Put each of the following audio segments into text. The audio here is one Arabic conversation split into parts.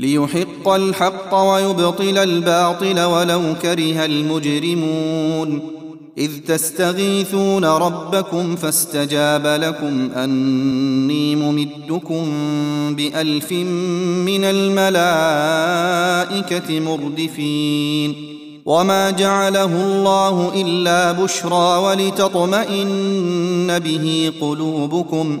ليحق الحق ويبطل الباطل ولو كره المجرمون. إذ تستغيثون ربكم فاستجاب لكم أني ممدكم بألف من الملائكة مردفين. وما جعله الله إلا بشرى ولتطمئن به قلوبكم.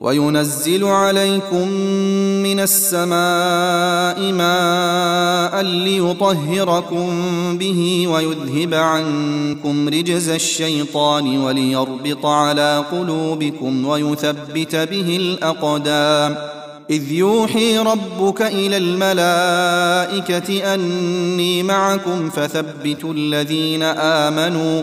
وينزل عليكم من السماء ماء ليطهركم به ويذهب عنكم رجز الشيطان وليربط على قلوبكم ويثبت به الأقدام. إذ يوحي ربك إلى الملائكة أني معكم فثبتوا الذين آمنوا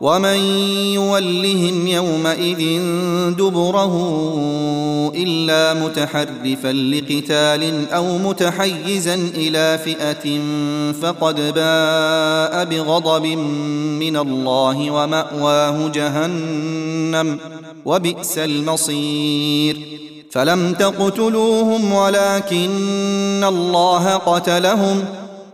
ومن يولهم يومئذ دبره الا متحرفا لقتال أو متحيزا إلى فئه فقد باء بغضب من الله وماواه جهنم وبئس المصير فلم تقتلوهم ولكن الله قتلهم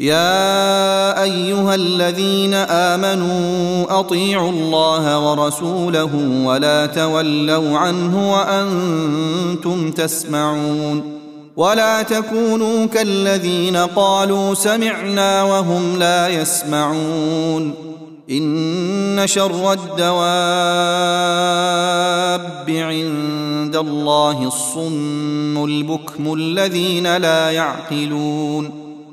يا أيها الذين آمنوا أطيعوا الله ورسوله ولا تولوا عنه وأنتم تسمعون ولا تكونوا كالذين قالوا سمعنا وهم لا يسمعون إن شر الدواب عند الله الصم البكم الذين لا يعقلون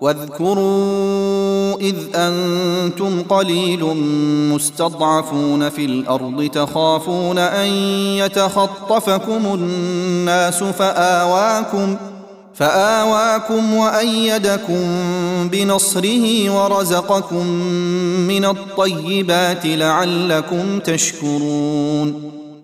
واذكروا إذ أنتم قليل مستضعفون في الأرض تخافون أن يتخطفكم الناس فآواكم فآواكم وأيدكم بنصره ورزقكم من الطيبات لعلكم تشكرون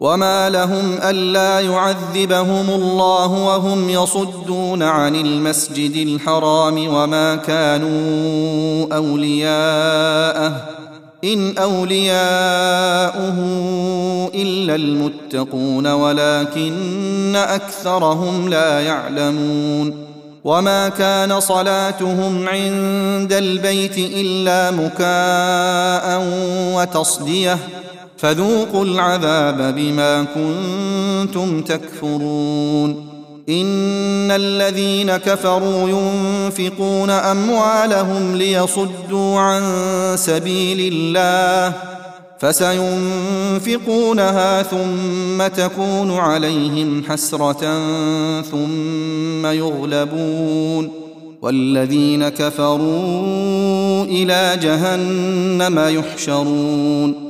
وما لهم الا يعذبهم الله وهم يصدون عن المسجد الحرام وما كانوا اولياءه ان اولياؤه الا المتقون ولكن اكثرهم لا يعلمون وما كان صلاتهم عند البيت الا مكاء وتصديه فذوقوا العذاب بما كنتم تكفرون. إن الذين كفروا ينفقون أموالهم ليصدوا عن سبيل الله فسينفقونها ثم تكون عليهم حسرة ثم يغلبون. والذين كفروا إلى جهنم يحشرون.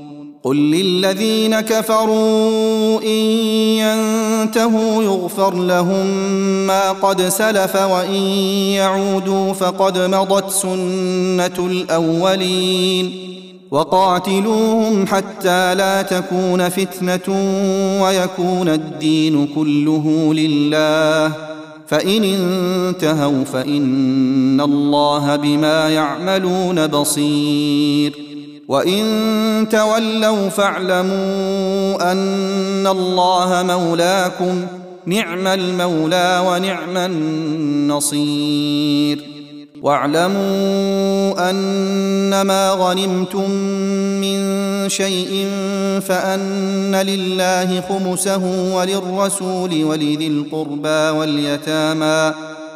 قل للذين كفروا إن ينتهوا يغفر لهم ما قد سلف وإن يعودوا فقد مضت سنة الأولين وقاتلوهم حتى لا تكون فتنة ويكون الدين كله لله فإن انتهوا فإن الله بما يعملون بصير وان تولوا فاعلموا ان الله مولاكم نعم المولى ونعم النصير واعلموا انما غنمتم من شيء فان لله خمسه وللرسول ولذي القربى واليتامى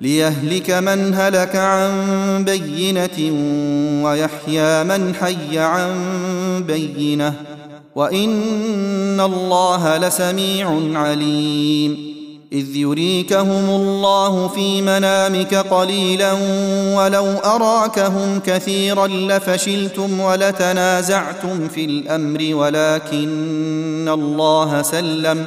ليهلك من هلك عن بينة ويحيى من حي عن بينة وإن الله لسميع عليم. إذ يريكهم الله في منامك قليلا ولو أراكهم كثيرا لفشلتم ولتنازعتم في الأمر ولكن الله سلم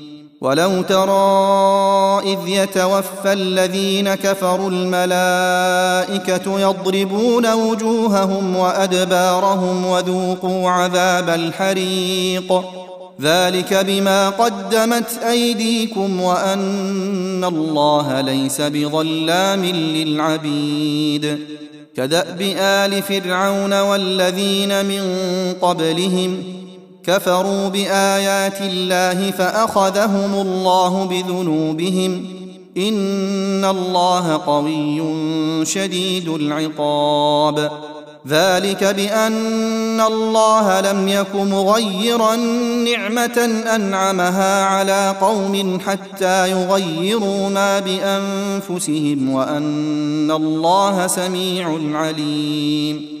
ولو ترى اذ يتوفى الذين كفروا الملائكه يضربون وجوههم وادبارهم وذوقوا عذاب الحريق ذلك بما قدمت ايديكم وان الله ليس بظلام للعبيد كداب ال فرعون والذين من قبلهم كفروا بآيات الله فأخذهم الله بذنوبهم إن الله قوي شديد العقاب. ذلك بأن الله لم يك مغيرا نعمة أنعمها على قوم حتى يغيروا ما بأنفسهم وأن الله سميع عليم.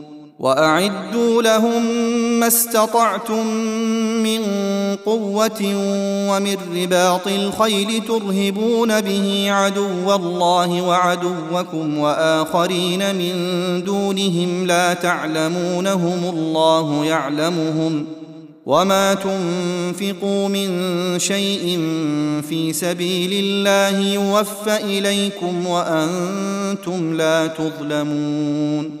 وأعدوا لهم ما استطعتم من قوة ومن رباط الخيل ترهبون به عدو الله وعدوكم وآخرين من دونهم لا تعلمونهم الله يعلمهم وما تنفقوا من شيء في سبيل الله يوفى إليكم وأنتم لا تظلمون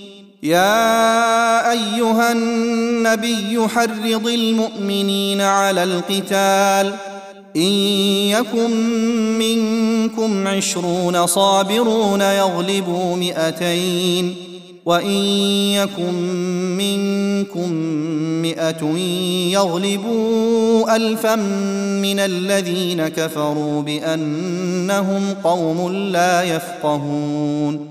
يا أيها النبي حرض المؤمنين على القتال إن يكن منكم عشرون صابرون يغلبوا مئتين وإن يكن منكم مئة يغلبوا الفا من الذين كفروا بأنهم قوم لا يفقهون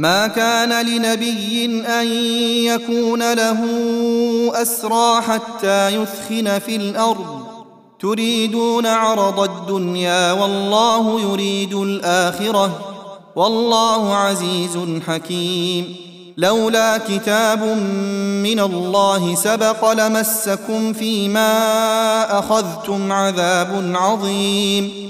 ما كان لنبي أن يكون له أسرى حتى يثخن في الأرض. تريدون عرض الدنيا والله يريد الآخرة. والله عزيز حكيم. لولا كتاب من الله سبق لمسكم فيما أخذتم عذاب عظيم.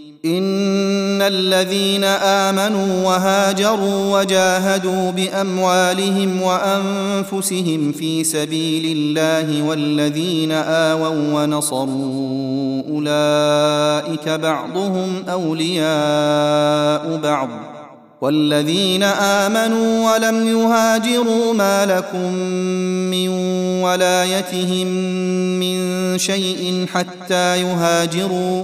ان الذين امنوا وهاجروا وجاهدوا باموالهم وانفسهم في سبيل الله والذين اووا ونصروا اولئك بعضهم اولياء بعض والذين امنوا ولم يهاجروا ما لكم من ولايتهم من شيء حتى يهاجروا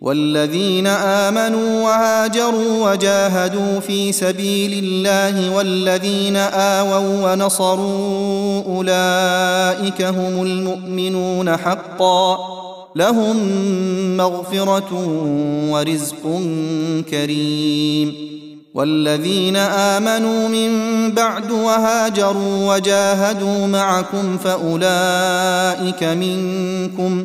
والذين آمنوا وهاجروا وجاهدوا في سبيل الله والذين آووا ونصروا أولئك هم المؤمنون حقا. لهم مغفرة ورزق كريم. والذين آمنوا من بعد وهاجروا وجاهدوا معكم فأولئك منكم.